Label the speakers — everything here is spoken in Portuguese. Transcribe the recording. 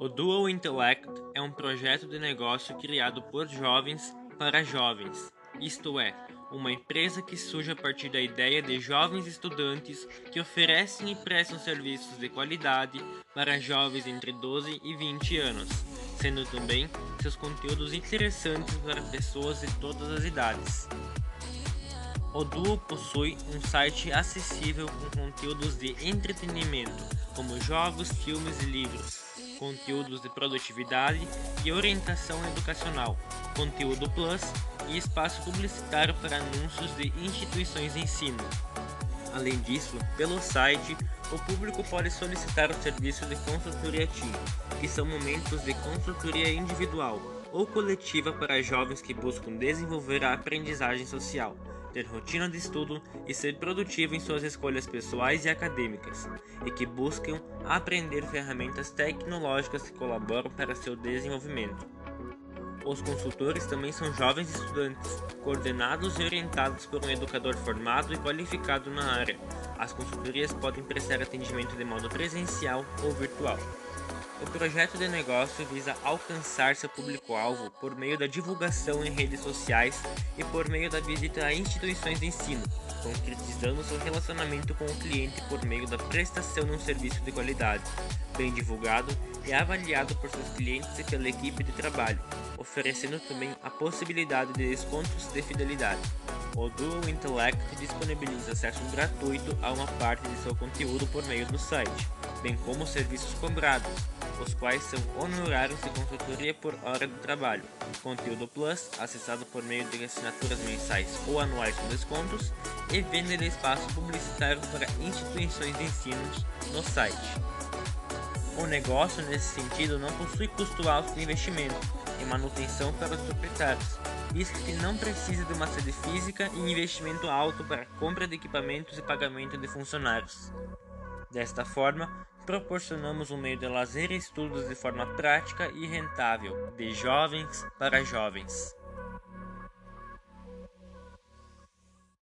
Speaker 1: O Dual Intellect é um projeto de negócio criado por jovens para jovens, isto é, uma empresa que surge a partir da ideia de jovens estudantes que oferecem e prestam serviços de qualidade para jovens entre 12 e 20 anos, sendo também seus conteúdos interessantes para pessoas de todas as idades. O Duo possui um site acessível com conteúdos de entretenimento, como jogos, filmes e livros conteúdos de produtividade e orientação educacional, conteúdo plus e espaço publicitário para anúncios de instituições de ensino. Além disso, pelo site, o público pode solicitar o serviço de consultoria Team, que são momentos de consultoria individual ou coletiva para jovens que buscam desenvolver a aprendizagem social, ter rotina de estudo e ser produtivo em suas escolhas pessoais e acadêmicas, e que buscam aprender ferramentas tecnológicas que colaboram para seu desenvolvimento. Os consultores também são jovens estudantes, coordenados e orientados por um educador formado e qualificado na área. As consultorias podem prestar atendimento de modo presencial ou virtual. O projeto de negócio visa alcançar seu público-alvo por meio da divulgação em redes sociais e por meio da visita a instituições de ensino, concretizando seu relacionamento com o cliente por meio da prestação de um serviço de qualidade, bem divulgado e avaliado por seus clientes e pela equipe de trabalho, oferecendo também a possibilidade de descontos de fidelidade. O Dual Intellect disponibiliza acesso gratuito a uma parte de seu conteúdo por meio do site, bem como serviços cobrados, os quais são honorários de consultoria por hora de trabalho, conteúdo plus, acessado por meio de assinaturas mensais ou anuais com descontos, e venda de espaço publicitário para instituições de ensino no site. O negócio, nesse sentido, não possui custo alto de investimento e manutenção para os proprietários, visto que não precisa de uma sede física e investimento alto para compra de equipamentos e pagamento de funcionários. Desta forma, proporcionamos um meio de lazer e estudos de forma prática e rentável, de jovens para jovens.